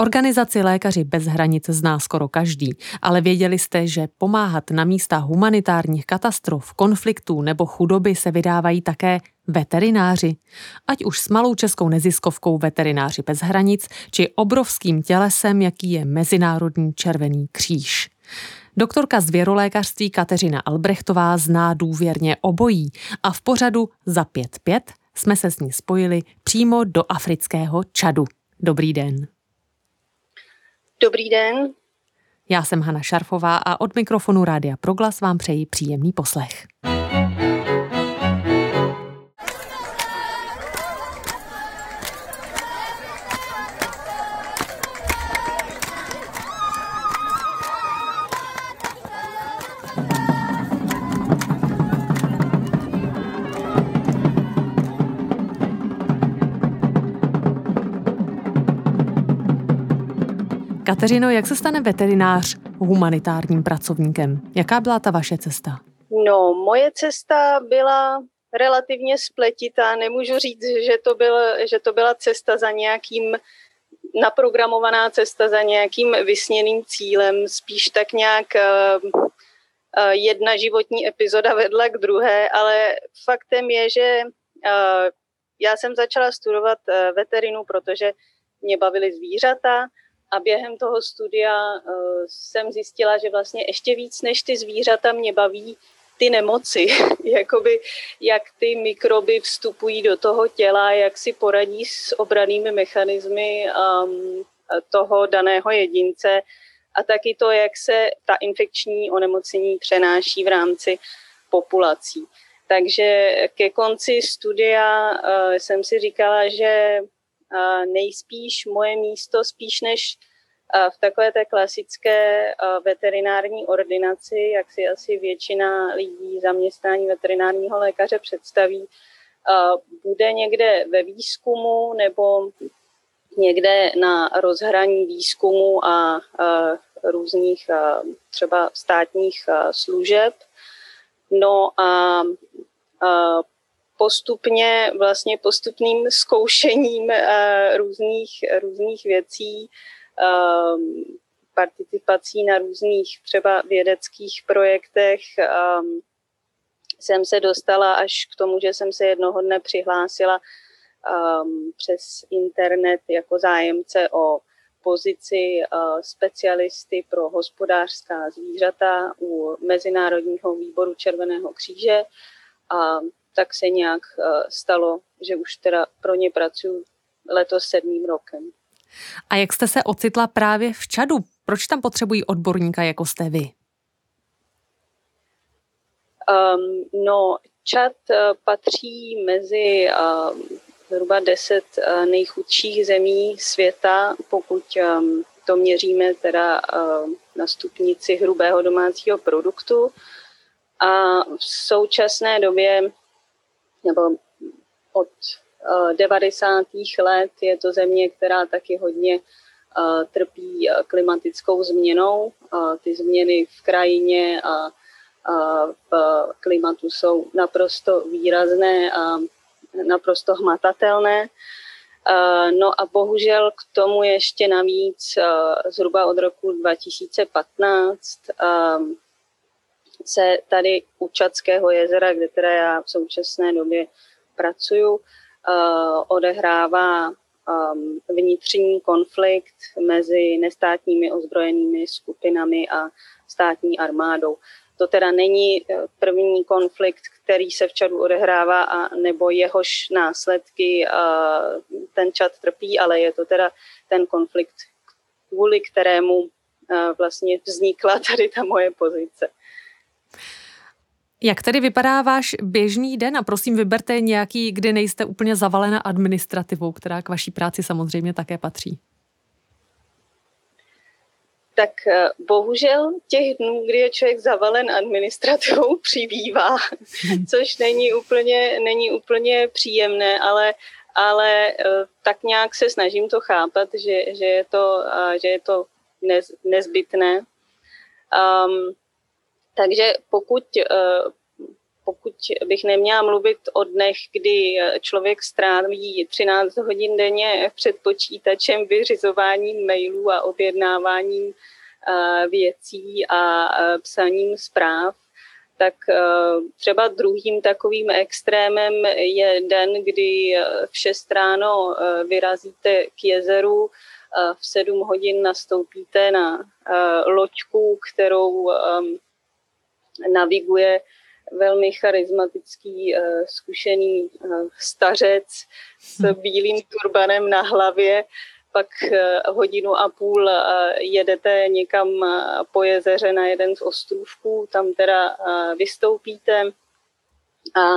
Organizaci Lékaři bez hranic zná skoro každý, ale věděli jste, že pomáhat na místa humanitárních katastrof, konfliktů nebo chudoby se vydávají také veterináři. Ať už s malou českou neziskovkou Veterináři bez hranic, či obrovským tělesem, jaký je Mezinárodní červený kříž. Doktorka zvěrolékařství Kateřina Albrechtová zná důvěrně obojí a v pořadu za 5-5 jsme se s ní spojili přímo do afrického Čadu. Dobrý den. Dobrý den. Já jsem Hana Šarfová a od mikrofonu Rádia Proglas vám přeji příjemný poslech. Kateřino, jak se stane veterinář humanitárním pracovníkem? Jaká byla ta vaše cesta? No, moje cesta byla relativně spletitá. Nemůžu říct, že to, byl, že to byla cesta za nějakým naprogramovaná cesta za nějakým vysněným cílem, spíš tak nějak uh, jedna životní epizoda vedla k druhé, ale faktem je, že uh, já jsem začala studovat veterinu, protože mě bavily zvířata a během toho studia uh, jsem zjistila, že vlastně ještě víc než ty zvířata mě baví ty nemoci, jakoby jak ty mikroby vstupují do toho těla, jak si poradí s obranými mechanismy um, toho daného jedince a taky to, jak se ta infekční onemocnění přenáší v rámci populací. Takže ke konci studia uh, jsem si říkala, že nejspíš moje místo, spíš než v takové té klasické veterinární ordinaci, jak si asi většina lidí zaměstnání veterinárního lékaře představí, bude někde ve výzkumu nebo někde na rozhraní výzkumu a různých třeba státních služeb. No a postupně, vlastně postupným zkoušením uh, různých, různých věcí, um, participací na různých třeba vědeckých projektech um, jsem se dostala až k tomu, že jsem se jednoho dne přihlásila um, přes internet jako zájemce o pozici uh, specialisty pro hospodářská zvířata u Mezinárodního výboru Červeného kříže. A tak se nějak uh, stalo, že už teda pro ně pracuji letos sedmým rokem. A jak jste se ocitla právě v Čadu? Proč tam potřebují odborníka, jako jste vy? Um, no, Čad uh, patří mezi uh, zhruba deset uh, nejchudších zemí světa, pokud um, to měříme teda uh, na stupnici hrubého domácího produktu. A v současné době nebo od 90. Eh, let je to země, která taky hodně eh, trpí eh, klimatickou změnou. Ty změny v krajině a v klimatu jsou naprosto výrazné a naprosto hmatatelné. No a bohužel k tomu ještě navíc zhruba od roku 2015 se tady u Čadského jezera, kde teda já v současné době pracuju, uh, odehrává um, vnitřní konflikt mezi nestátními ozbrojenými skupinami a státní armádou. To teda není uh, první konflikt, který se v Čadu odehrává a nebo jehož následky uh, ten Čad trpí, ale je to teda ten konflikt, kvůli kterému vlastně vznikla tady ta moje pozice. Jak tedy vypadá váš běžný den a prosím vyberte nějaký, kdy nejste úplně zavalena administrativou, která k vaší práci samozřejmě také patří. tak bohužel těch dnů, kdy je člověk zavalen administrativou, přibývá, což není úplně, není úplně příjemné, ale ale tak nějak se snažím to chápat, že, že je to, že je to nez, nezbytné. Um, takže pokud, uh, pokud bych neměla mluvit o dnech, kdy člověk stráví 13 hodin denně před počítačem, vyřizováním mailů a objednáváním uh, věcí a psaním zpráv, tak třeba druhým takovým extrémem je den, kdy v 6 ráno vyrazíte k jezeru, v 7 hodin nastoupíte na loďku, kterou naviguje velmi charismatický, zkušený stařec s bílým turbanem na hlavě, pak hodinu a půl jedete někam po jezeře na jeden z ostrůvků, tam teda vystoupíte. A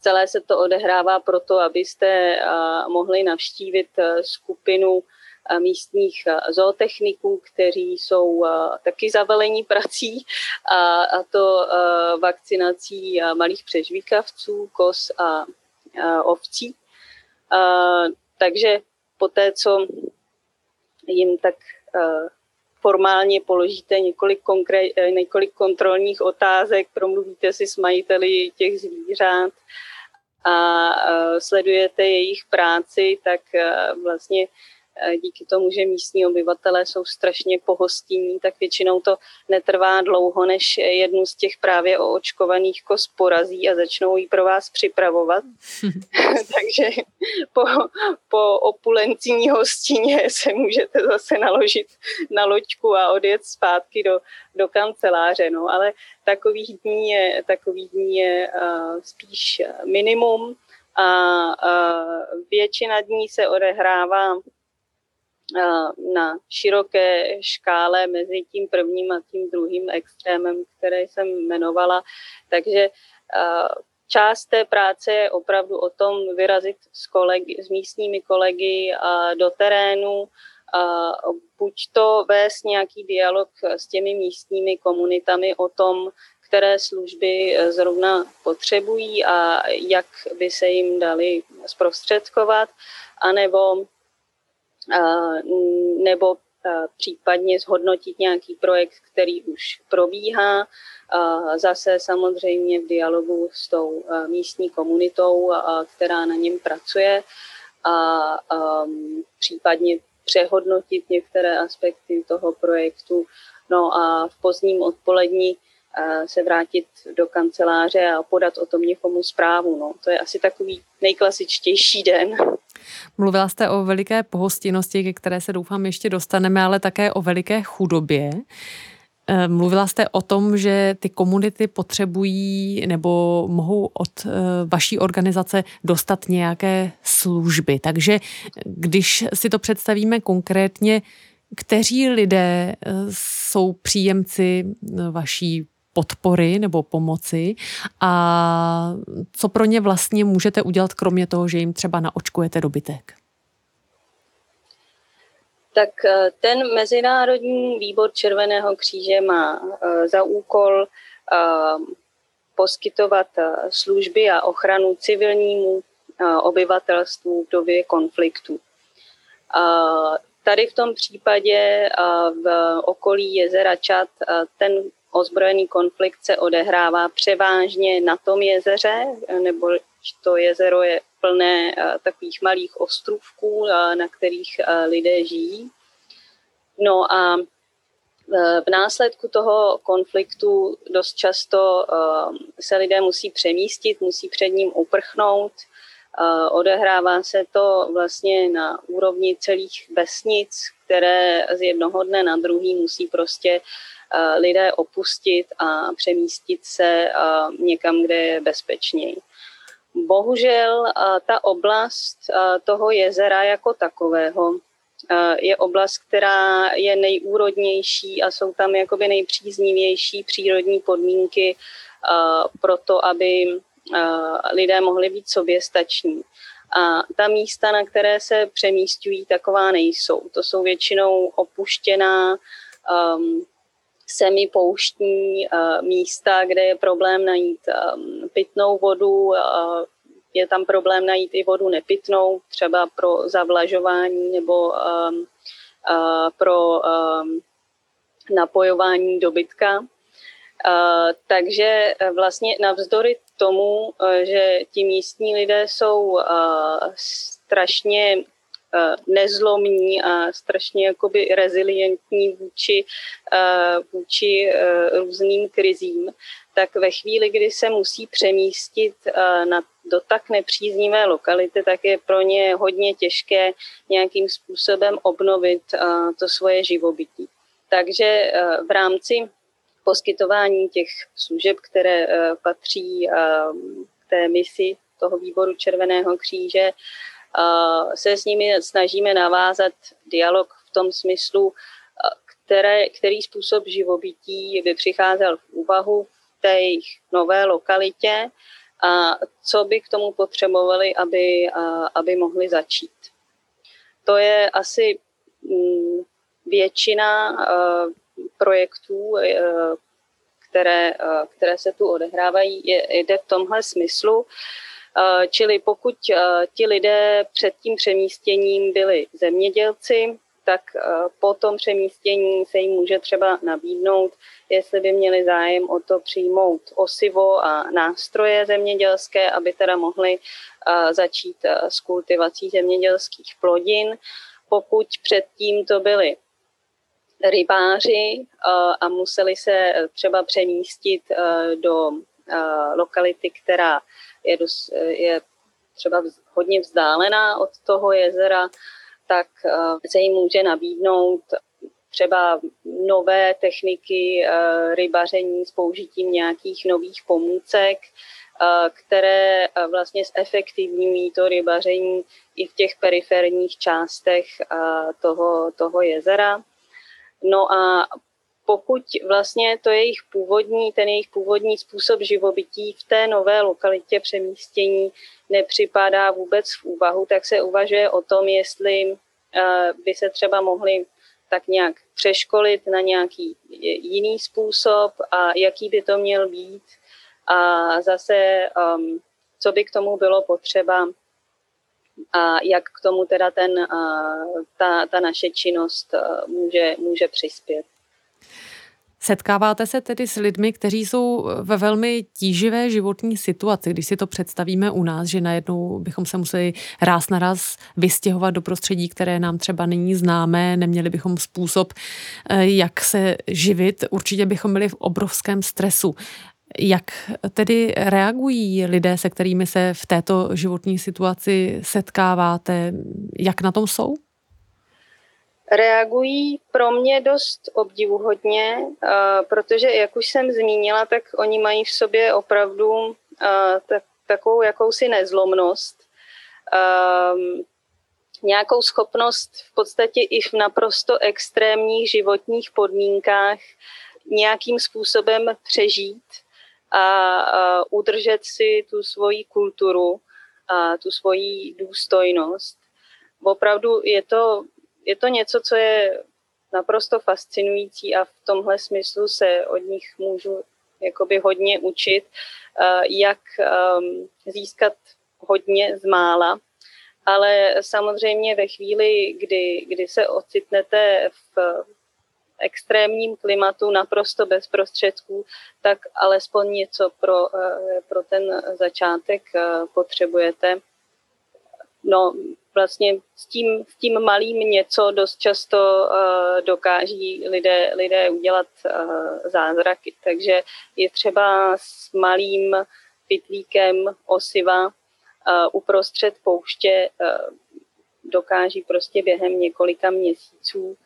celé se to odehrává proto, abyste mohli navštívit skupinu místních zootechniků, kteří jsou taky zavalení prací a, to vakcinací malých přežvíkavců, kos a, ovcí. Takže po té, co jim tak formálně položíte několik, konkrét, několik kontrolních otázek, promluvíte si s majiteli těch zvířat a sledujete jejich práci, tak vlastně díky tomu, že místní obyvatelé jsou strašně pohostinní, tak většinou to netrvá dlouho, než jednu z těch právě oočkovaných kos porazí a začnou ji pro vás připravovat. Takže po, po opulenční hostině se můžete zase naložit na loďku a odjet zpátky do, do kanceláře. No, ale takových dní je, takových dní je uh, spíš minimum a uh, většina dní se odehrává na široké škále mezi tím prvním a tím druhým extrémem, které jsem jmenovala. Takže část té práce je opravdu o tom vyrazit s, kolegy, s místními kolegy do terénu, buď to vést nějaký dialog s těmi místními komunitami o tom, které služby zrovna potřebují a jak by se jim dali zprostředkovat, anebo nebo případně zhodnotit nějaký projekt, který už probíhá. Zase samozřejmě v dialogu s tou místní komunitou, která na něm pracuje a případně přehodnotit některé aspekty toho projektu. No a v pozdním odpolední se vrátit do kanceláře a podat o tom někomu zprávu. No. To je asi takový nejklasičtější den. Mluvila jste o veliké pohostinnosti, ke které se doufám ještě dostaneme, ale také o veliké chudobě. Eh, mluvila jste o tom, že ty komunity potřebují nebo mohou od eh, vaší organizace dostat nějaké služby. Takže když si to představíme konkrétně, kteří lidé eh, jsou příjemci vaší podpory nebo pomoci a co pro ně vlastně můžete udělat, kromě toho, že jim třeba naočkujete dobytek? Tak eh, ten Mezinárodní výbor Červeného kříže má eh, za úkol eh, poskytovat služby a ochranu civilnímu obyvatelstvu v době konfliktu. Tady v tom případě v okolí jezera Čad ten ozbrojený konflikt se odehrává převážně na tom jezeře, nebo to jezero je plné eh, takových malých ostrůvků, eh, na kterých eh, lidé žijí. No a v následku toho konfliktu dost často se lidé musí přemístit, musí před ním uprchnout. Odehrává se to vlastně na úrovni celých vesnic, které z jednoho dne na druhý musí prostě lidé opustit a přemístit se někam, kde je bezpečněji. Bohužel ta oblast toho jezera jako takového je oblast, která je nejúrodnější a jsou tam jakoby nejpříznivější přírodní podmínky pro to, aby lidé mohli být soběstační. A ta místa, na které se přemístují, taková nejsou. To jsou většinou opuštěná um, semipouštní uh, místa, kde je problém najít um, pitnou vodu, uh, je tam problém najít i vodu nepitnou, třeba pro zavlažování nebo um, uh, pro um, napojování dobytka. Takže vlastně navzdory tomu, že ti místní lidé jsou strašně nezlomní a strašně jakoby rezilientní vůči, vůči různým krizím, tak ve chvíli, kdy se musí přemístit na, do tak nepříznivé lokality, tak je pro ně hodně těžké nějakým způsobem obnovit to svoje živobytí. Takže v rámci poskytování těch služeb, které patří k té misi toho výboru Červeného kříže, se s nimi snažíme navázat dialog v tom smyslu, které, který způsob živobytí by přicházel v úvahu té jejich nové lokalitě a co by k tomu potřebovali, aby, aby mohli začít. To je asi mm, většina projektů, které, které se tu odehrávají, jde v tomhle smyslu. Eh, čili pokud eh, ti lidé před tím přemístěním byli zemědělci, tak eh, po tom přemístění se jim může třeba nabídnout, jestli by měli zájem o to přijmout osivo a nástroje zemědělské, aby teda mohli začít s kultivací zemědělských plodin. Pokud předtím to byli rybáři a museli se třeba přemístit do lokality, která je, dos, je třeba hodně vzdálená od toho jezera, tak eh, se jim může nabídnout třeba nové techniky eh, rybaření s použitím nějakých nových pomůcek, eh, které vlastně zefektivňují to rybaření i v těch periferních částech toho, toho jezera. No a pokud vlastně to jejich původní, ten jejich původní způsob živobytí v té nové lokalitě přemístění nepřipadá vůbec v úvahu, tak se uvažuje o tom, jestli eh, by se třeba mohli tak nějak přeškolit na nějaký jiný způsob a jaký by to měl být a zase um, co by k tomu bylo potřeba a jak k tomu teda ten, uh, ta, ta naše činnost uh, může, může přispět. Setkáváte se tedy s lidmi, kteří jsou ve velmi tíživé životní situaci, když si to představíme u nás, že najednou bychom se museli ráz na raz vystěhovat do prostředí, které nám třeba není známé, neměli bychom způsob, eh, jak se živit, určitě bychom byli v obrovském stresu. Jak tedy reagují lidé, se kterými se v této životní situaci setkáváte? Jak na tom jsou? Reagují pro mě dost obdivuhodně, uh, protože, jak už jsem zmínila, tak oni mají v sobě opravdu tak, takovou jakousi nezlomnost, um, nějakou schopnost v podstatě i v naprosto extrémních životních podmínkách nějakým způsobem přežít a udržet si tu svoji kulturu a tu svoji důstojnost. Opravdu je to je to něco, co je naprosto fascinující a v tomhle smyslu se od nich můžu jakoby hodně učit, eh, jak ehm, získat hodně z mála. Ale samozřejmě ve chvíli, kdy, kdy se ocitnete v extrémním klimatu naprosto bez prostředků, tak alespoň něco pro, eh, pro ten začátek eh, potřebujete. No, vlastně s tím, s tím malým něco dost často uh, dokáží lidé, lidé udělat uh, zázraky. Takže je třeba s malým pytlíkem osiva uh, uprostřed pouště uh, dokáží prostě během několika měsíců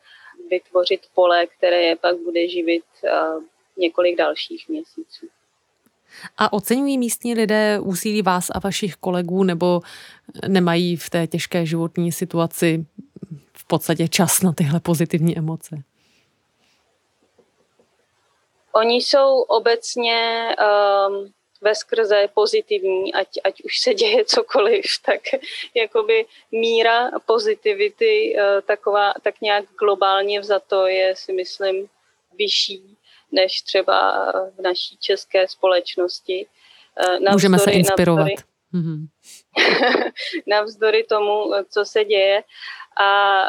vytvořit pole, které je pak bude živit uh, několik dalších měsíců. A oceňují místní lidé úsilí vás a vašich kolegů nebo nemají v té těžké životní situaci v podstatě čas na tyhle pozitivní emoce? Oni jsou obecně um, ve skrze pozitivní, ať, ať už se děje cokoliv, tak jakoby míra pozitivity taková, tak nějak globálně vzato je si myslím vyšší než třeba v naší české společnosti. Navzdory, Můžeme se inspirovat. Navzdory, mm-hmm. navzdory tomu, co se děje. A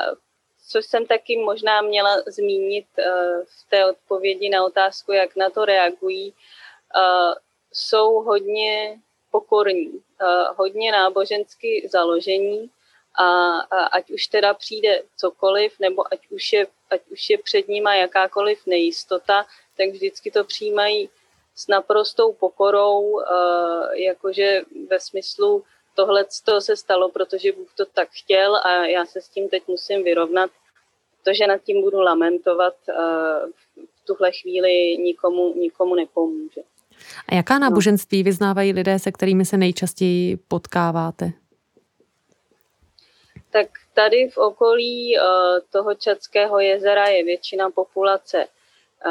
co jsem taky možná měla zmínit eh, v té odpovědi na otázku, jak na to reagují, eh, jsou hodně pokorní, eh, hodně nábožensky založení a ať už teda přijde cokoliv, nebo ať už je, ať už je před nima jakákoliv nejistota, tak vždycky to přijímají s naprostou pokorou, jakože ve smyslu tohle se stalo, protože Bůh to tak chtěl a já se s tím teď musím vyrovnat. To, že nad tím budu lamentovat, eh, v tuhle chvíli nikomu, nikomu nepomůže. A jaká náboženství vyznávají lidé, se kterými se nejčastěji potkáváte? Tak tady v okolí eh, toho Čadského jezera je většina populace eh,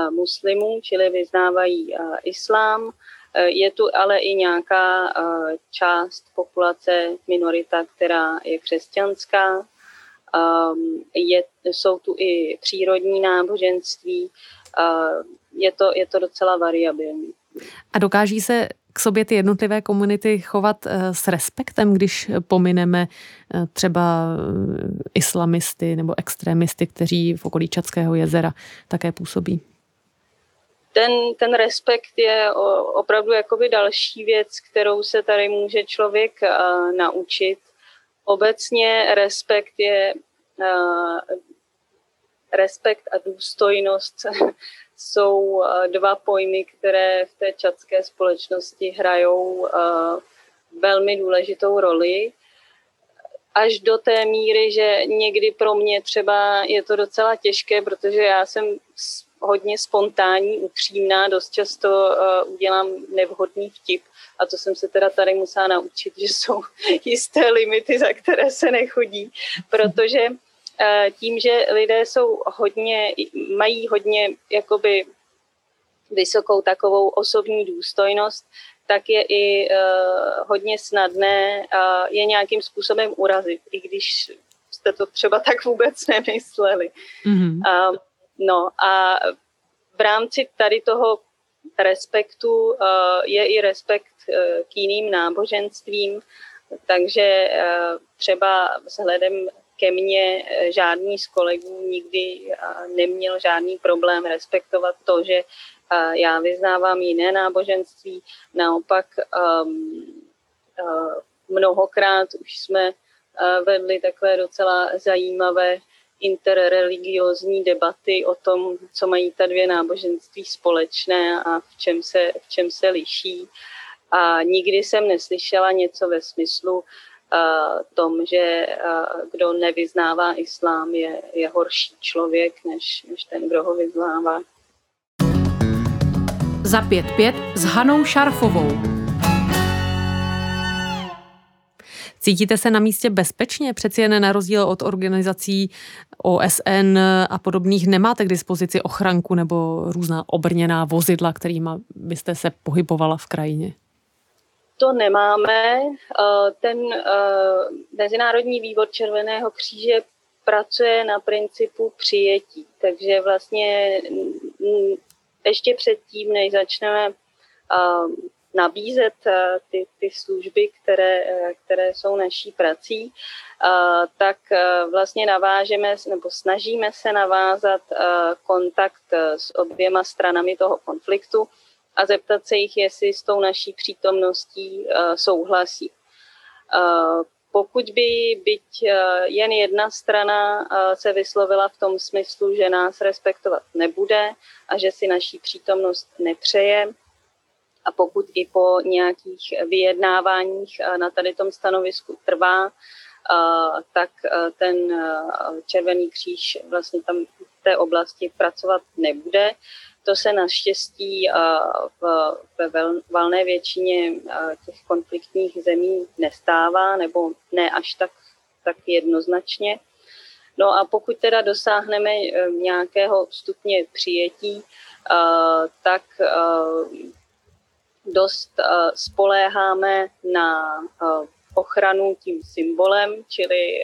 muslimů, čili vyznávají islám. Eh, je tu ale i nějaká část populace, minorita, která je křesťanská. Je, jsou tu i přírodní náboženství. Je to, je to docela variabilní. A dokáží se k sobě ty jednotlivé komunity chovat s respektem, když pomineme třeba islamisty nebo extremisty, kteří v okolí Čadského jezera také působí? Ten, ten respekt je opravdu jakoby další věc, kterou se tady může člověk uh, naučit. Obecně respekt je uh, respekt a důstojnost jsou uh, dva pojmy, které v té čatské společnosti hrajou velmi důležitou roli. Až do té míry, že někdy pro mě třeba je to docela těžké, protože já jsem hodně spontánní, upřímná, dost často uh, udělám nevhodný vtip a to jsem se teda tady musela naučit, že jsou jisté limity, za které se nechodí, protože uh, tím, že lidé jsou hodně, mají hodně jakoby vysokou takovou osobní důstojnost, tak je i uh, hodně snadné uh, je nějakým způsobem urazit, i když jste to třeba tak vůbec nemysleli. Mm-hmm. Uh, No a v rámci tady toho respektu uh, je i respekt uh, k jiným náboženstvím, takže uh, třeba vzhledem ke mně žádný z kolegů nikdy neměl žádný problém respektovat to, že já vyznávám jiné náboženství. Naopak um, mnohokrát už jsme vedli takové docela zajímavé interreligiozní debaty o tom, co mají ta dvě náboženství společné a v čem se, v čem se liší. A nikdy jsem neslyšela něco ve smyslu uh, tom, že uh, kdo nevyznává islám, je, je horší člověk, než, než ten, kdo ho vyznává. Za pět pět s Hanou Šarfovou. Cítíte se na místě bezpečně? Přeci jen na rozdíl od organizací OSN a podobných nemáte k dispozici ochranku nebo různá obrněná vozidla, kterými byste se pohybovala v krajině. To nemáme. Eh, ten eh, Mezinárodní výbor Červeného kříže pracuje na principu přijetí, takže vlastně ještě předtím, než začneme eh, nabízet eh, ty, ty služby, které, eh, které jsou naší prací, eh, tak vlastně navážeme nebo snažíme se navázat kontakt s oběma stranami toho konfliktu a zeptat se jich, jestli s tou naší přítomností souhlasí. Pokud by byť jen jedna strana se vyslovila v tom smyslu, že nás respektovat nebude a že si naší přítomnost nepřeje, a pokud i po nějakých vyjednáváních eh, na tady tom stanovisku trvá, eh, tak eh, ten Červený kříž vlastně tam v té oblasti pracovat nebude. To se naštěstí ve valné většině těch konfliktních zemí nestává, nebo ne až tak, tak jednoznačně. No a pokud teda dosáhneme nějakého stupně přijetí, tak dost spoléháme na ochranu tím symbolem, čili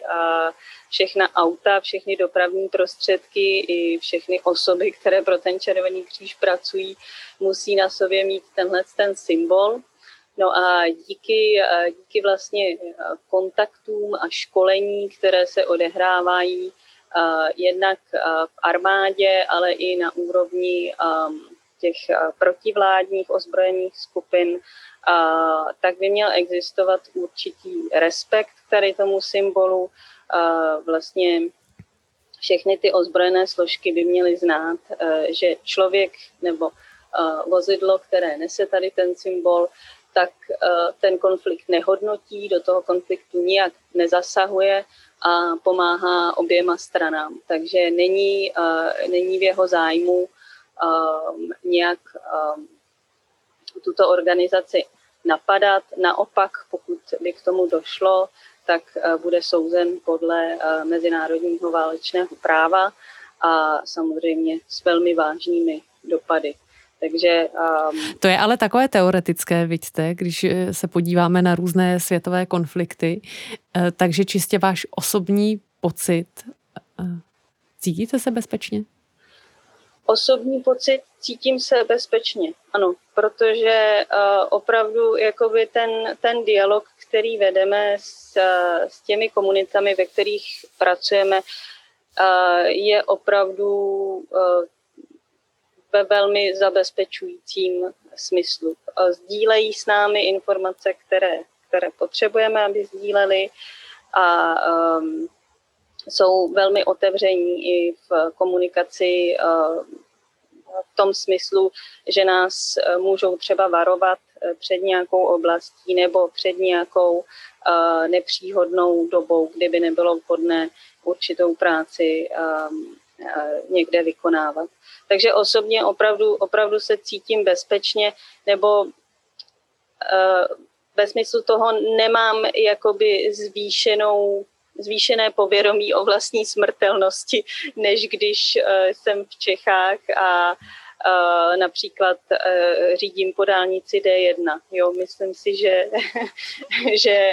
všechna auta, všechny dopravní prostředky i všechny osoby, které pro ten Červený kříž pracují, musí na sobě mít tenhle ten symbol. No a díky, díky vlastně kontaktům a školení, které se odehrávají jednak v armádě, ale i na úrovni těch protivládních ozbrojených skupin, tak by měl existovat určitý respekt k tady tomu symbolu. Vlastně všechny ty ozbrojené složky by měly znát, že člověk nebo vozidlo, které nese tady ten symbol, tak ten konflikt nehodnotí, do toho konfliktu nijak nezasahuje a pomáhá oběma stranám. Takže není, není v jeho zájmu nějak tuto organizaci napadat. Naopak, pokud by k tomu došlo, tak eh, bude souzen podle eh, mezinárodního válečného práva a samozřejmě s velmi vážnými dopady. Takže, um, to je ale takové teoretické, vidíte, když eh, se podíváme na různé světové konflikty. Takže čistě váš osobní pocit, cítíte se bezpečně? Osobní pocit cítím se bezpečně, ano, protože uh, opravdu jakoby ten, ten dialog, který vedeme s, s těmi komunitami, ve kterých pracujeme, uh, je opravdu uh, ve velmi zabezpečujícím smyslu. Sdílejí s námi informace, které, které potřebujeme, aby sdíleli a um, jsou velmi otevření i v komunikaci uh, v tom smyslu, že nás eh, můžou třeba varovat eh, před nějakou oblastí nebo před nějakou eh, nepříhodnou dobou, kdyby nebylo vhodné určitou práci ehm, někde vykonávat. Takže osobně opravdu, opravdu se cítím bezpečně, nebo ve smyslu toho nemám jakoby zvýšenou zvýšené povědomí o vlastní smrtelnosti, než když uh, jsem v Čechách a uh, například uh, řídím po dálnici D1. Jo, myslím si, že... že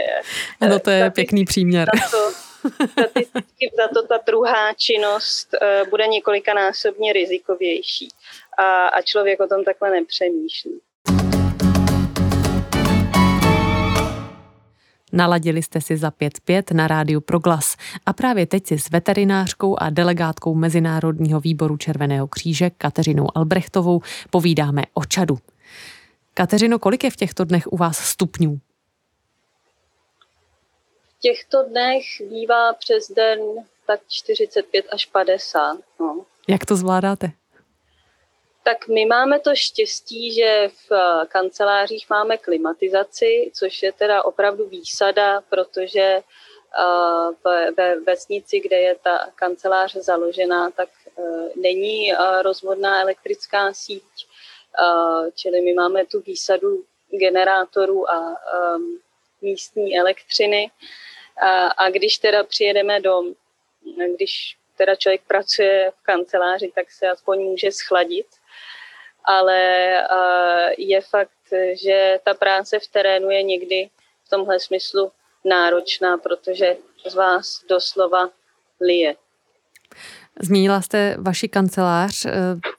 ano, to je pěkný příměr. Za to, statisticky za to ta druhá činnost bude několikanásobně rizikovější. A, a člověk o tom takhle nepřemýšlí. Naladili jste si za 5.5 na rádiu Proglas a právě teď si s veterinářkou a delegátkou Mezinárodního výboru Červeného kříže Kateřinou Albrechtovou povídáme o čadu. Kateřino, kolik je v těchto dnech u vás stupňů? V těchto dnech bývá přes den tak 45 až 50. No. Jak to zvládáte? Tak my máme to štěstí, že v eh, kancelářích máme klimatizaci, což je teda opravdu výsada, protože eh, ve vesnici, kde je ta kancelář založená, tak eh, není rozvodná elektrická síť, čili my máme tu výsadu generátorů a místní elektřiny. A když teda přijedeme do, když teda člověk pracuje v kanceláři, tak se aspoň může schladit ale eh, je fakt, že ta práce v terénu je někdy v tomhle smyslu náročná, protože z vás doslova lije. Zmínila jste vaši kancelář. Eh,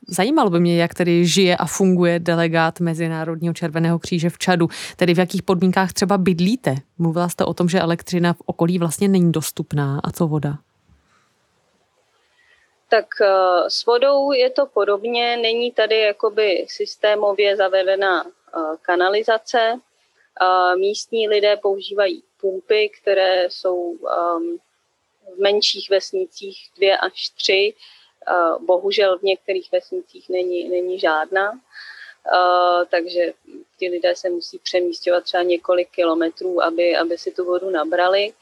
zajímalo by mě, jak tedy žije a funguje delegát Mezinárodního červeného kříže v Čadu. Tedy v jakých podmínkách třeba bydlíte? Mluvila jste o tom, že elektřina v okolí vlastně není dostupná. A co voda? Tak eh, s vodou je to podobně, není tady jakoby systémově zavedená eh, kanalizace. Místní lidé používají pumpy, které jsou ehm, v menších vesnicích dvě až tři. Eh, bohužel v některých vesnicích není, není žádná. takže ti lidé se musí přemístěvat třeba několik kilometrů, aby, aby si tu vodu nabrali.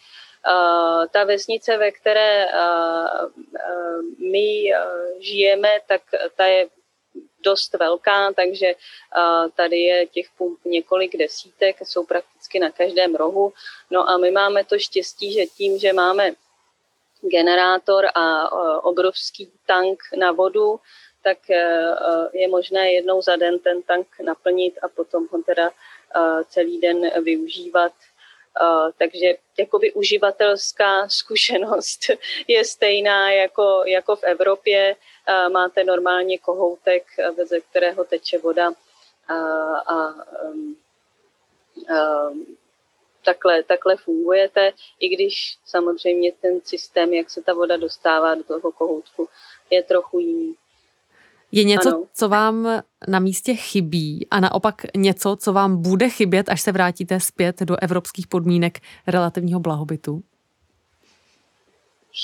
Eh, ta vesnice, ve které eh, eh, my žijeme, tak ta je dost velká, takže tady je těch pump několik desítek, jsou prakticky na každém rohu. No a my máme to štěstí, že tím, že máme generátor a obrovský tank na vodu, tak je možné jednou za den ten tank naplnit a potom ho teda celý den využívat. Takže jakoby uživatelská zkušenost je stejná jako, jako v Evropě. Máte normálně kohoutek, ze kterého teče voda a, a um, takhle, takhle fungujete, i když samozřejmě ten systém, jak se ta voda dostává do toho kohoutku, je trochu jiný. Je něco, ano. co vám na místě chybí a naopak něco, co vám bude chybět, až se vrátíte zpět do evropských podmínek relativního blahobytu?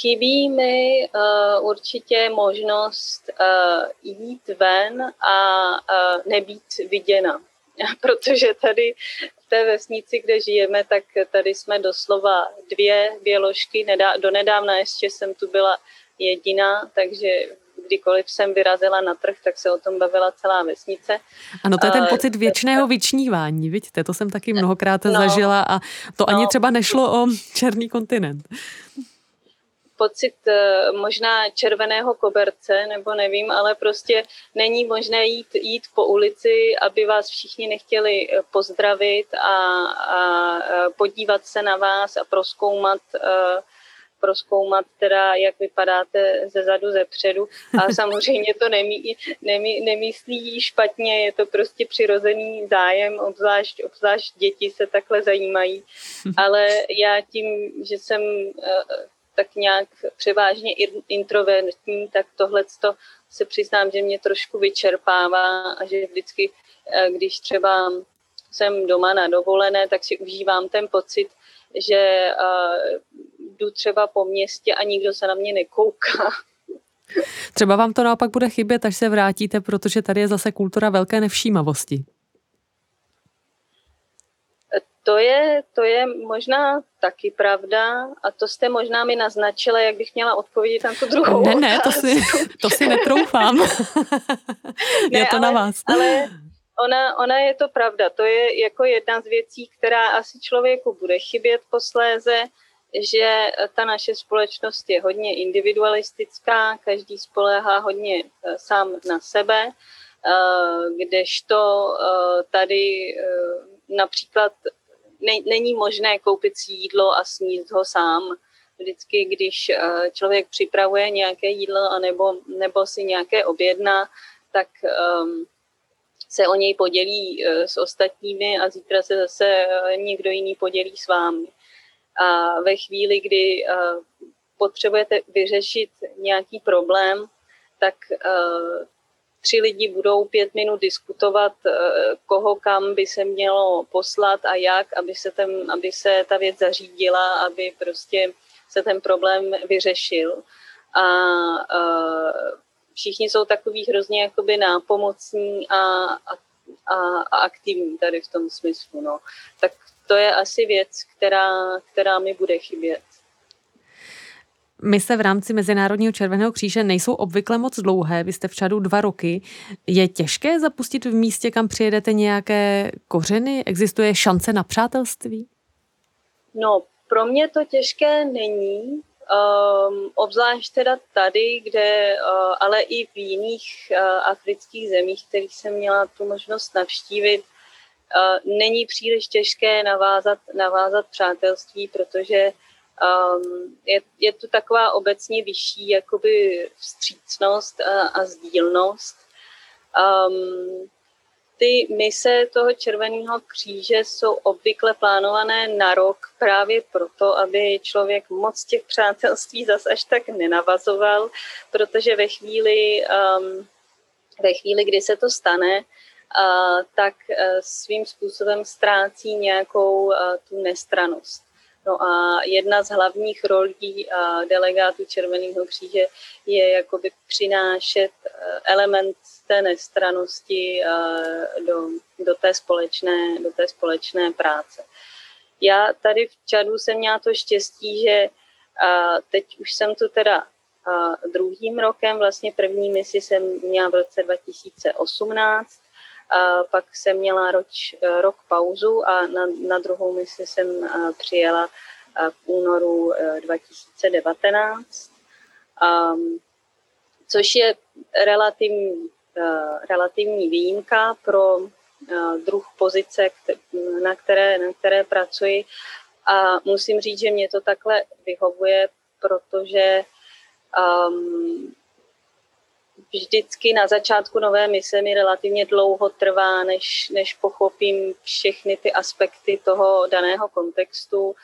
Chybí mi uh, určitě možnost uh, jít ven a uh, nebýt viděna. Protože tady v té vesnici, kde žijeme, tak tady jsme doslova dvě běložky. Nedá, donedávna ještě jsem tu byla jediná, takže kdykoliv jsem vyrazila na trh, tak se o tom bavila celá vesnice. Ano, to je ten pocit věčného vyčnívání, vidíte, to jsem taky mnohokrát no, zažila a to no, ani třeba nešlo o černý kontinent. Pocit eh, možná červeného koberce, nebo nevím, ale prostě není možné jít, jít po ulici, aby vás všichni nechtěli eh, pozdravit a, a podívat se na vás a proskoumat proskoumat teda, jak vypadáte ze zadu, ze předu. A samozřejmě to nemí, nemí, nemyslí špatně, je to prostě přirozený zájem, obzvlášť, obzvlášť děti se takhle zajímají. Ale já tím, že jsem eh, tak nějak převážně introvertní, tak tohle se přiznám, že mě trošku vyčerpává a že vždycky, eh, když třeba jsem doma na dovolené, tak si užívám ten pocit, že eh, jdu třeba po městě a nikdo se na mě nekouká. Třeba vám to naopak bude chybět, až se vrátíte, protože tady je zase kultura velké nevšímavosti. To je, to je možná taky pravda a to jste možná mi naznačila, jak bych měla odpovědět na tu druhou Ne, ne, to si, to si netroufám. ne, je to ale, na vás. Ale ona, ona je to pravda. To je jako jedna z věcí, která asi člověku bude chybět posléze, že ta naše společnost je hodně individualistická, každý spoléhá hodně eh, sám na sebe, eh, kdežto eh, tady například není možné koupit si jídlo a sníst ho sám. Vždycky, když člověk připravuje nějaké jídlo anebo, nebo si nějaké objedná, tak um, se o něj podělí s ostatními a zítra se zase někdo jiný podělí s vámi. A ve chvíli, kdy eh, potřebujete vyřešit nějaký problém, tak eh, tři lidi budou pět minut diskutovat, eh, koho kam by se mělo poslat a jak, aby se, ten, aby se ta věc zařídila, aby prostě se ten problém vyřešil. A, všichni jsou takový hrozně jakoby nápomocní a, a, a aktivní tady v tom smyslu. No. Tak to je asi věc, která, která mi bude chybět. Mise v rámci Mezinárodního červeného kříže nejsou obvykle moc dlouhé, vy jste v Čadu dva roky. Je těžké zapustit v místě, kam přijedete nějaké kořeny? Existuje šance na přátelství? No, pro mě to těžké není, um, obzvlášť teda tady, kde, uh, ale i v jiných uh, afrických zemích, kterých jsem měla tu možnost navštívit, není příliš těžké navázat, navázat přátelství, protože um, je, je tu taková obecně vyšší jakoby vstřícnost a, a sdílnost. Um, ty mise toho Červeného kříže jsou obvykle plánované na rok právě proto, aby člověk moc těch přátelství zas až tak nenavazoval, protože ve chvíli, um, ve chvíli, kdy se to stane, tak e, svým způsobem ztrácí nějakou e, tu nestranost. No a jedna z hlavních rolí delegátů Červeného kříže je jakoby přinášet e, element té nestranosti do, do, té společné, do té společné práce. Já tady v Čadu jsem měla to štěstí, že teď už jsem tu teda druhým rokem, vlastně první misi jsem měla v roce 2018 a pak jsem měla roč, rok pauzu a na, na druhou misi jsem přijela v únoru 2019. Um, což je relativní, relativní výjimka pro druh pozice, na které, na které pracuji. A musím říct, že mě to takhle vyhovuje, protože um, vždycky na začátku nové mise mi relativně dlouho trvá, než, než pochopím všechny ty aspekty toho daného kontextu,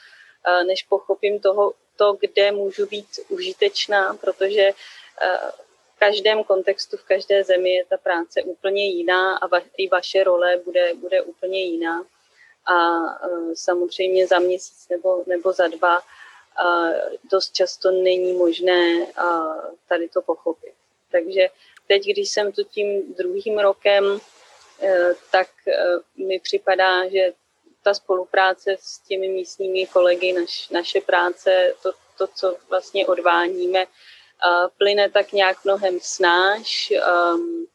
než pochopím toho, to, kde můžu být užitečná, protože v každém kontextu, v každé zemi je ta práce úplně jiná a va, i vaše role bude, bude úplně jiná. A samozřejmě za měsíc nebo, nebo za dva dost často není možné tady to pochopit. Takže teď, když jsem tu tím druhým rokem, eh, tak eh, mi připadá, že ta spolupráce s těmi místními kolegy, naš, naše práce, to, to, co vlastně odváníme, plyne tak nějak mnohem snáš, um,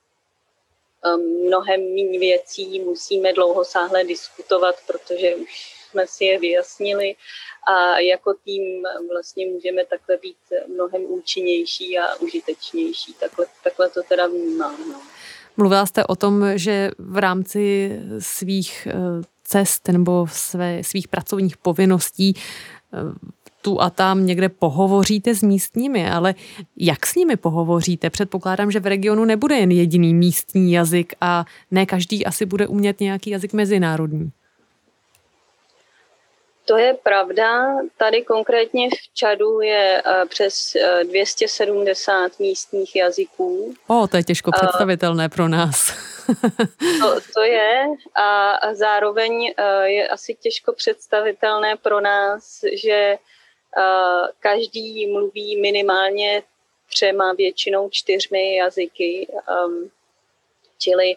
um, mnohem méně věcí musíme dlouhosáhle diskutovat, protože už jsme si je vyjasnili a jako tým vlastně můžeme takhle být mnohem účinnější a užitečnější. Takhle, takhle to teda vnímám. No. Mluvila jste o tom, že v rámci svých eh, cest nebo své, svých pracovních povinností eh, tu a tam někde pohovoříte s místními, ale jak s nimi pohovoříte? Předpokládám, že v regionu nebude jen jediný místní jazyk a ne každý asi bude umět nějaký jazyk mezinárodní. To je pravda. Tady konkrétně v Čadu je uh, přes uh, 270 místních jazyků. O, to je těžko představitelné uh, pro nás. to, to je a zároveň je asi těžko představitelné pro nás, že každý mluví minimálně třema, většinou čtyřmi jazyky. Um, čili Eh,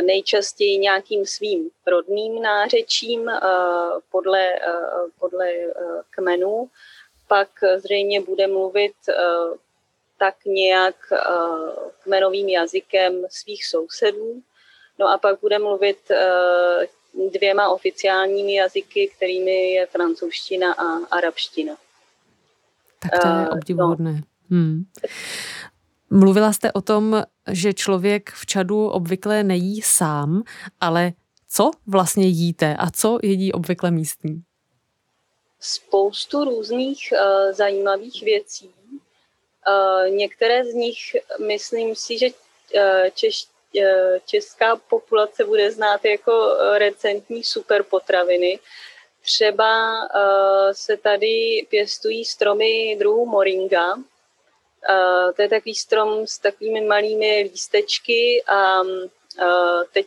nejčastěji nějakým svým rodným nářečím eh, podle, eh, podle kmenů. Pak zřejmě bude mluvit tak nějak kmenovým jazykem svých sousedů. No a pak bude mluvit dvěma oficiálními jazyky, kterými je francouzština a arabština. Tak to je obdivuhodné. No. Hmm. Mluvila jste o tom, že člověk v Čadu obvykle nejí sám, ale co vlastně jíte a co jedí obvykle místní? Spoustu různých uh, zajímavých věcí. Uh, některé z nich, myslím si, že uh, češ, uh, česká populace bude znát jako recentní superpotraviny. Třeba uh, se tady pěstují stromy druhu moringa, Uh, to je takový strom s takovými malými lístečky a uh, teď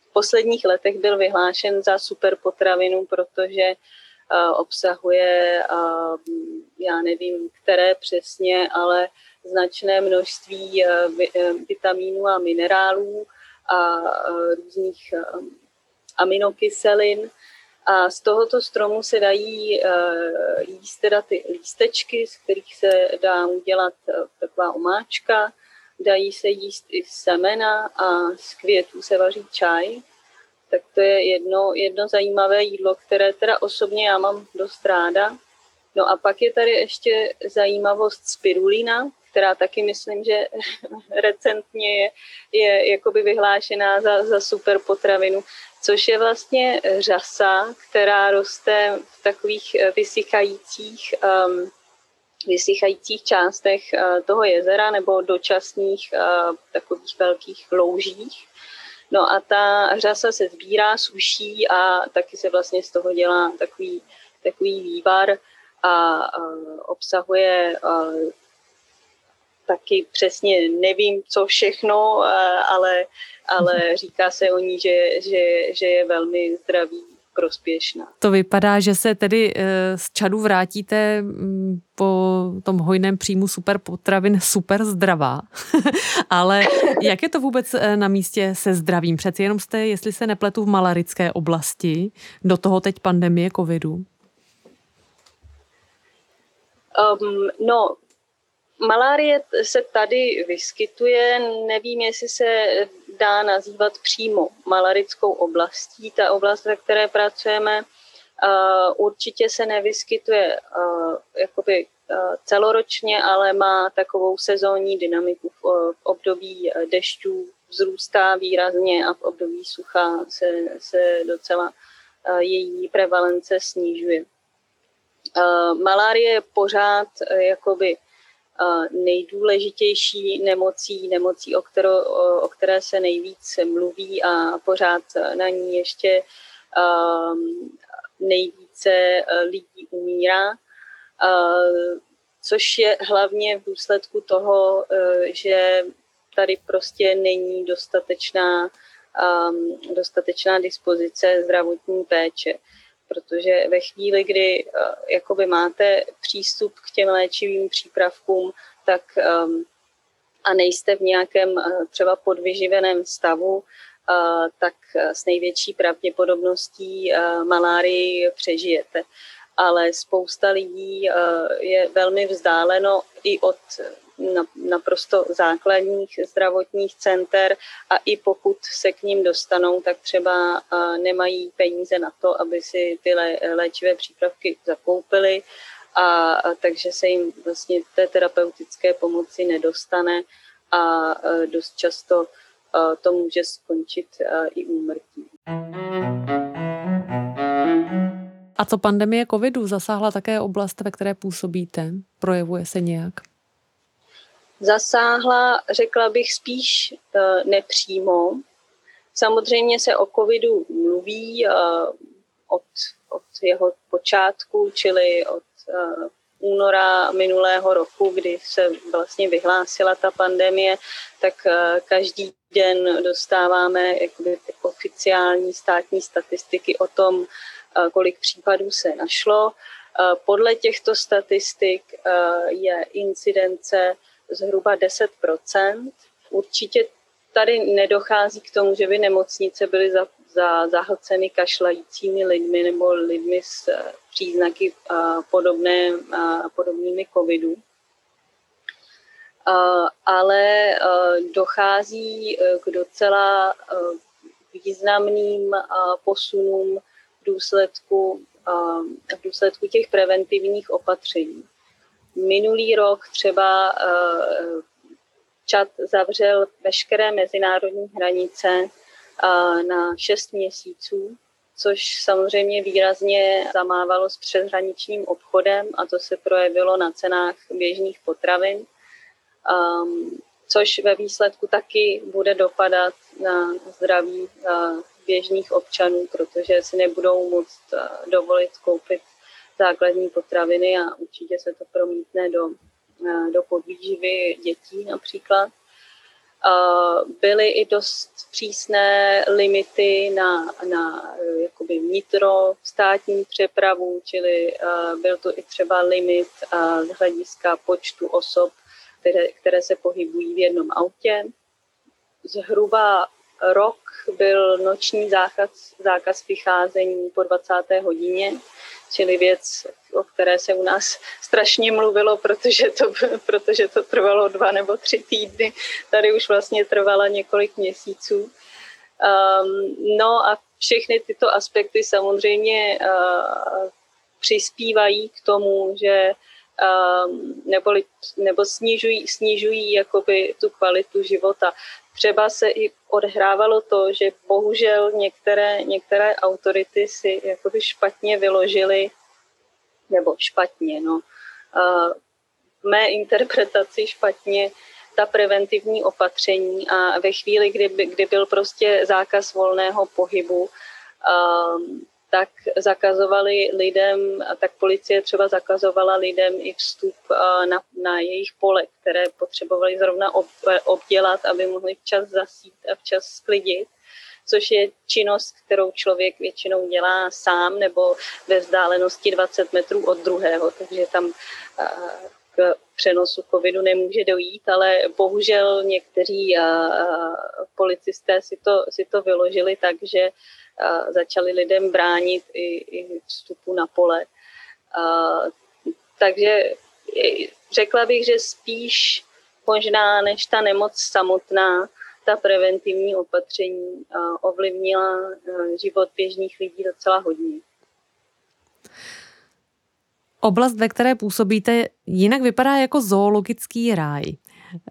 v posledních letech byl vyhlášen za super potravinu, protože uh, obsahuje, já nevím, které přesně, ale značné množství vitamínů a minerálů a různých aminokyselin a z tohoto stromu se dají uh, jíst teda ty lístečky, z kterých se dá udělat uh, taková omáčka. Dají se jíst i semena a z květů se vaří čaj. Tak to je jedno, jedno zajímavé jídlo, které teda osobně já mám dost ráda. No a pak je tady ještě zajímavost spirulina, která taky myslím, že recentně je, je jakoby vyhlášená za, za super potravinu což je vlastně řasa, která roste v takových eh, vysychajících, um, vysychajících částech uh, toho jezera nebo dočasných uh, takových velkých loužích. No a ta řasa se sbírá, suší a taky se vlastně z toho dělá takový, takový vývar a obsahuje taky přesně nevím, co všechno, ale ale říká se o ní, že, že, že je velmi zdravý, prospěšná. To vypadá, že se tedy eh, z Čadu vrátíte po tom hojném příjmu super potravin super zdravá. Ale jak je to vůbec eh, na místě se zdravím? Přeci jenom jste, jestli se nepletu, v malarické oblasti, do toho teď pandemie covidu. Um, no, Malárie se tady vyskytuje, nevím, jestli se dá nazývat přímo malarickou oblastí. Ta oblast, ve které pracujeme, určitě se nevyskytuje jakoby celoročně, ale má takovou sezónní dynamiku. V období dešťů vzrůstá výrazně a v období sucha se, se docela její prevalence snižuje. Malárie je pořád jakoby nejdůležitější nemocí, nemocí, o, kterou, o které se nejvíc mluví a pořád na ní ještě nejvíce lidí umírá, což je hlavně v důsledku toho, že tady prostě není dostatečná, dostatečná dispozice zdravotní péče protože ve chvíli, kdy uh, jakoby máte přístup k těm léčivým přípravkům, tak um, a nejste v nějakém uh, třeba podvyživeném stavu, uh, tak s největší pravděpodobností malárii přežijete. Ale spousta lidí je velmi vzdáleno i od naprosto základních zdravotních center a i pokud se k ním dostanou, tak třeba nemají peníze na to, aby si ty léčivé přípravky zakoupili a, a takže se jim vlastně té terapeutické pomoci nedostane a dost často to může skončit i úmrtí. A co pandemie covidu zasáhla také oblast, ve které působíte? Projevuje se nějak? Zasáhla, řekla bych, spíš eh, nepřímo. Samozřejmě se o covidu mluví eh, od, od jeho počátku, čili od eh, února minulého roku, kdy se vlastně vyhlásila ta pandemie, tak každý den dostáváme jakoby oficiální státní statistiky o tom, kolik případů se našlo. Podle těchto statistik je incidence zhruba 10% Určitě tady nedochází k tomu, že by nemocnice byly za, za, zahlceny kašlajícími lidmi nebo lidmi s eh, příznaky a podobné, a podobnými covidu. ale eh, dochází eh, k docela významným posunům v důsledku, v důsledku těch preventivních opatření. Minulý rok třeba eh, Čad zavřel veškeré mezinárodní hranice eh, na 6 měsíců, což samozřejmě výrazně zamávalo s přeshraničním obchodem a to se projevilo na cenách běžných potravin, ehm, což ve výsledku taky bude dopadat na zdraví eh, běžných občanů, protože si nebudou moct dovolit koupit základní potraviny a určitě se to promítne do, eh, do podvýživy dětí například. Byly i dost přísné limity na, na eh, jakoby vnitro státní přepravu, čili eh, byl to i třeba limit z hlediska počtu osob, které, které se pohybují v jednom autě. Zhruba rok byl noční zákaz, zákaz vycházení po 20. hodině čili věc, o které se u nás strašně mluvilo, protože to, protože to trvalo dva nebo tři týdny. Tady už vlastně trvala několik měsíců. Um, no a všechny tyto aspekty samozřejmě uh, přispívají k tomu, že um, nebo, nebo snižují, snižují jakoby tu kvalitu života. Třeba se i odhrávalo to, že bohužel některé, některé autority si jakoby špatně vyložily, nebo špatně, no, v mé interpretaci špatně ta preventivní opatření a ve chvíli, kdy, kdy byl prostě zákaz volného pohybu, tak zakazovali lidem, tak policie třeba zakazovala lidem i vstup na, na jejich pole, které potřebovali zrovna ob, obdělat, aby mohli včas zasít a včas sklidit což je činnost, kterou člověk většinou dělá sám nebo ve vzdálenosti 20 metrů od druhého, takže tam k přenosu covidu nemůže dojít, ale bohužel někteří policisté si to, si to vyložili tak, že začali lidem bránit i, i vstupu na pole. Takže řekla bych, že spíš možná než ta nemoc samotná, ta preventivní opatření ovlivnila život běžných lidí docela hodně. Oblast, ve které působíte, jinak vypadá jako zoologický ráj.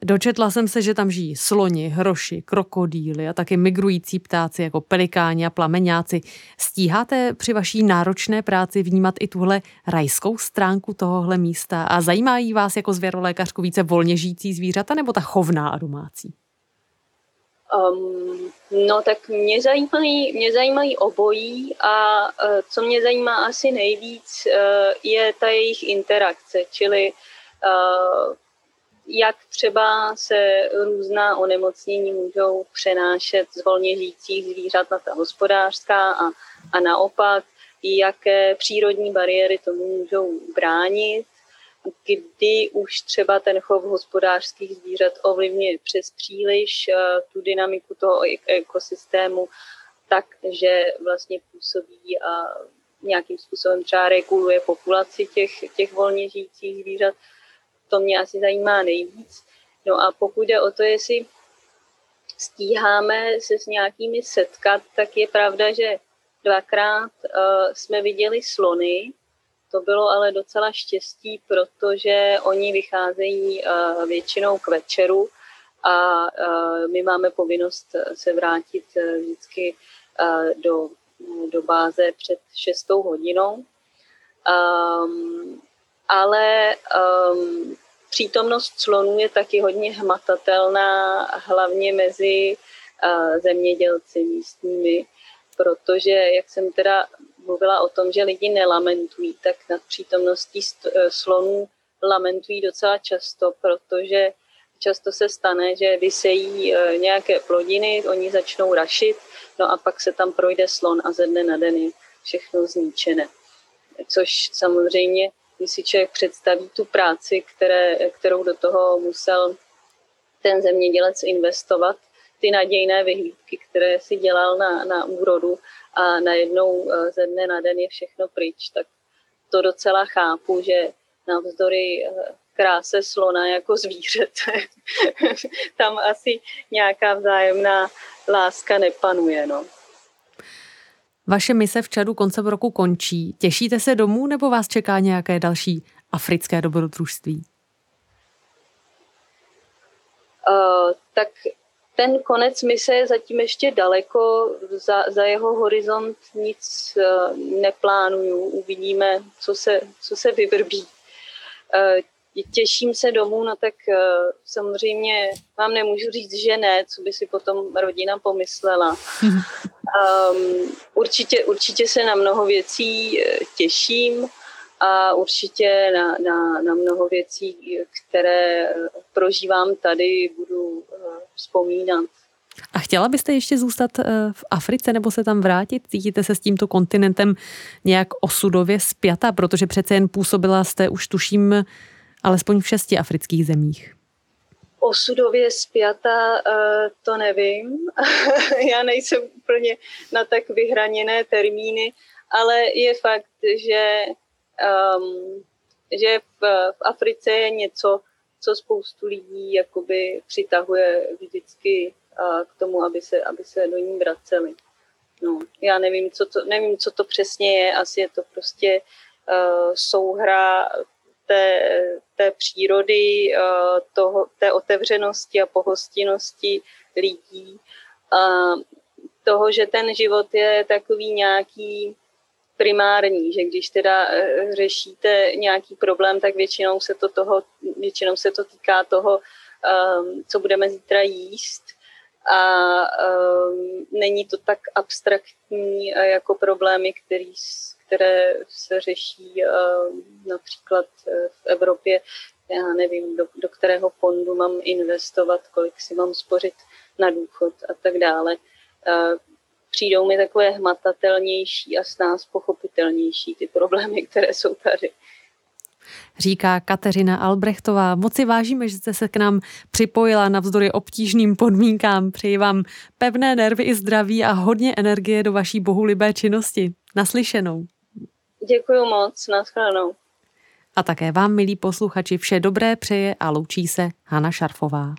Dočetla jsem se, že tam žijí sloni, hroši, krokodýly a taky migrující ptáci jako pelikáni a plameňáci. Stíháte při vaší náročné práci vnímat i tuhle rajskou stránku tohohle místa a zajímají vás jako zvěrolékařku více volně žijící zvířata nebo ta chovná a domácí? Um, no tak mě zajímají, mě zajímají obojí a uh, co mě zajímá asi nejvíc uh, je ta jejich interakce, čili uh, jak třeba se různá onemocnění můžou přenášet z volně žijících zvířat na ta hospodářská a, a naopak, jaké přírodní bariéry tomu můžou bránit, kdy už třeba ten chov hospodářských zvířat ovlivňuje přes příliš uh, tu dynamiku toho ekosystému, takže vlastně působí a nějakým způsobem třeba reguluje populaci těch, těch volně žijících zvířat to mě asi zajímá nejvíc. No a pokud jde o to, jestli stíháme se s nějakými setkat, tak je pravda, že dvakrát uh, jsme viděli slony, to bylo ale docela štěstí, protože oni vycházejí uh, většinou k večeru a uh, my máme povinnost se vrátit uh, vždycky uh, do, do báze před šestou hodinou. Um, ale um, přítomnost slonů je taky hodně hmatatelná, hlavně mezi uh, zemědělci místními, protože, jak jsem teda mluvila o tom, že lidi nelamentují, tak nad přítomností e, slonů lamentují docela často, protože často se stane, že vysejí e, nějaké plodiny, oni začnou rašit, no a pak se tam projde slon a ze dne na den je všechno zničené. Což samozřejmě když si člověk představí tu práci, které, kterou do toho musel ten zemědělec investovat, ty nadějné vyhlídky, které si dělal na, na úrodu a najednou eh, ze dne na den je všechno pryč, tak to docela chápu, že navzdory eh, kráse slona jako zvířete, tam asi nějaká vzájemná láska nepanuje. No. Vaše mise v Čadu koncem roku končí. Těšíte se domů nebo vás čeká nějaké další africké dobrodružství? Uh, tak ten konec mise je zatím ještě daleko, za, za jeho horizont nic uh, neplánuju, uvidíme, co se, co se vyvrbí. Uh, těším se domů, no tak uh, samozřejmě vám nemůžu říct, že ne, co by si potom rodina pomyslela. Um, určitě, určitě se na mnoho věcí eh, těším a určitě na, na, na mnoho věcí, které eh, prožívám tady, budu vzpomínat. A chtěla byste ještě zůstat v Africe nebo se tam vrátit? Cítíte se s tímto kontinentem nějak osudově spjata, protože přece jen působila jste už tuším alespoň v šesti afrických zemích osudově zpěta, eh, to nevím. Já nejsem úplně na tak vyhraněné termíny, ale je fakt, že, um, že v, v Africe je něco, co spoustu lidí jakoby přitahuje vždycky uh, k tomu, aby se, aby se do ní vraceli. No, já nevím co, to, nevím, co to přesně je, asi je to prostě uh, souhra té, té přírody, eh, toho, té otevřenosti a pohostinnosti lidí, a toho, že ten život je takový nějaký primární, že když teda eh, řešíte nějaký problém, tak většinou se to, toho, většinou se to týká toho, ehm, co budeme zítra jíst. A ehm, není to tak abstraktní eh, jako problémy, který, které se řeší eh, například eh, v Evropě. Já nevím, do, do kterého fondu mám investovat, kolik si mám spořit na důchod a tak dále. Eh, přijdou mi takové hmatatelnější a s nás pochopitelnější ty problémy, které jsou tady. Říká Kateřina Albrechtová. Moc si vážíme, že jste se k nám připojila navzdory obtížným podmínkám. Přeji vám pevné nervy i zdraví a hodně energie do vaší bohulibé činnosti. Naslyšenou. Děkuji moc, nashledanou. A také vám, milí posluchači, vše dobré přeje a loučí se Hana Šarfová.